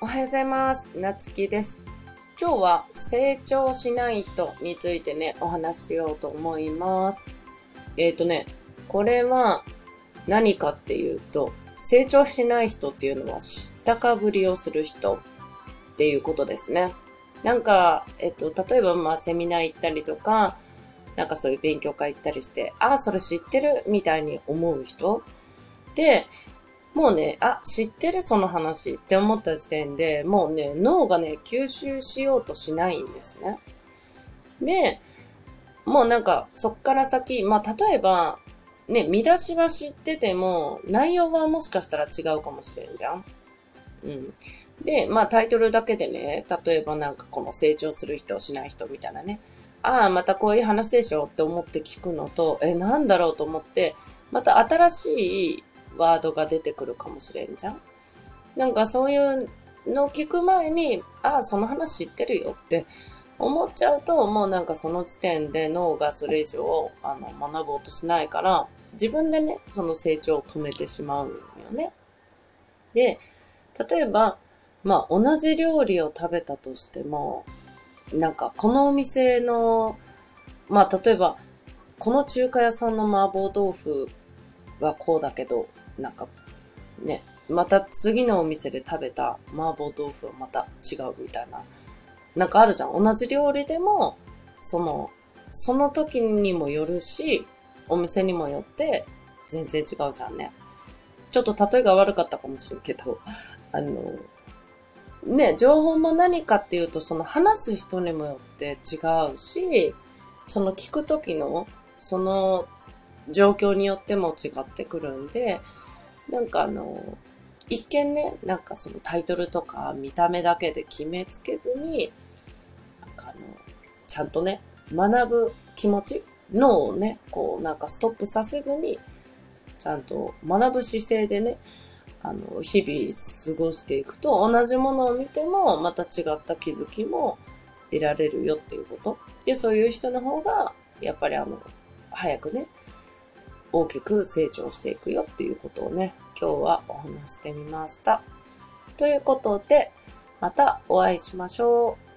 おはようございます。なつきです。今日は成長しない人についてね、お話ししようと思います。えっ、ー、とね、これは何かっていうと、成長しない人っていうのは知ったかぶりをする人っていうことですね。なんか、えっ、と、例えばまあセミナー行ったりとか、なんかそういう勉強会行ったりして、ああ、それ知ってるみたいに思う人で、もうね、あ、知ってるその話って思った時点でもうね、脳がね、吸収しようとしないんですね。で、もうなんか、そっから先、まあ、例えば、ね、見出しは知ってても、内容はもしかしたら違うかもしれんじゃん。うん。で、まあ、タイトルだけでね、例えばなんかこの成長する人、しない人みたいなね。ああ、またこういう話でしょって思って聞くのと、え、なんだろうと思って、また新しいワードが出てくるかもしれんじゃん。なんかそういうの聞く前に、ああ、その話知ってるよって思っちゃうと、もうなんかその時点で脳がそれ以上あの学ぼうとしないから、自分でね、その成長を止めてしまうよね。で、例えば、まあ同じ料理を食べたとしても、なんかこのお店の、まあ例えば、この中華屋さんの麻婆豆腐はこうだけど、なんかね、また次のお店で食べた麻婆豆腐はまた違うみたいな。なんかあるじゃん。同じ料理でも、その、その時にもよるし、お店にもよって全然違うじゃんね。ちょっと例えが悪かったかもしれんけど、あの、ね、情報も何かっていうと、その話す人にもよって違うし、その聞く時の、その状況によっても違ってくるんで、なんかあの、一見ね、なんかそのタイトルとか見た目だけで決めつけずに、なんかあの、ちゃんとね、学ぶ気持ち脳をね、こうなんかストップさせずに、ちゃんと学ぶ姿勢でね、あの、日々過ごしていくと、同じものを見ても、また違った気づきも得られるよっていうこと。で、そういう人の方が、やっぱりあの、早くね、大きく成長していくよっていうことをね、今日はお話してみました。ということで、またお会いしましょう。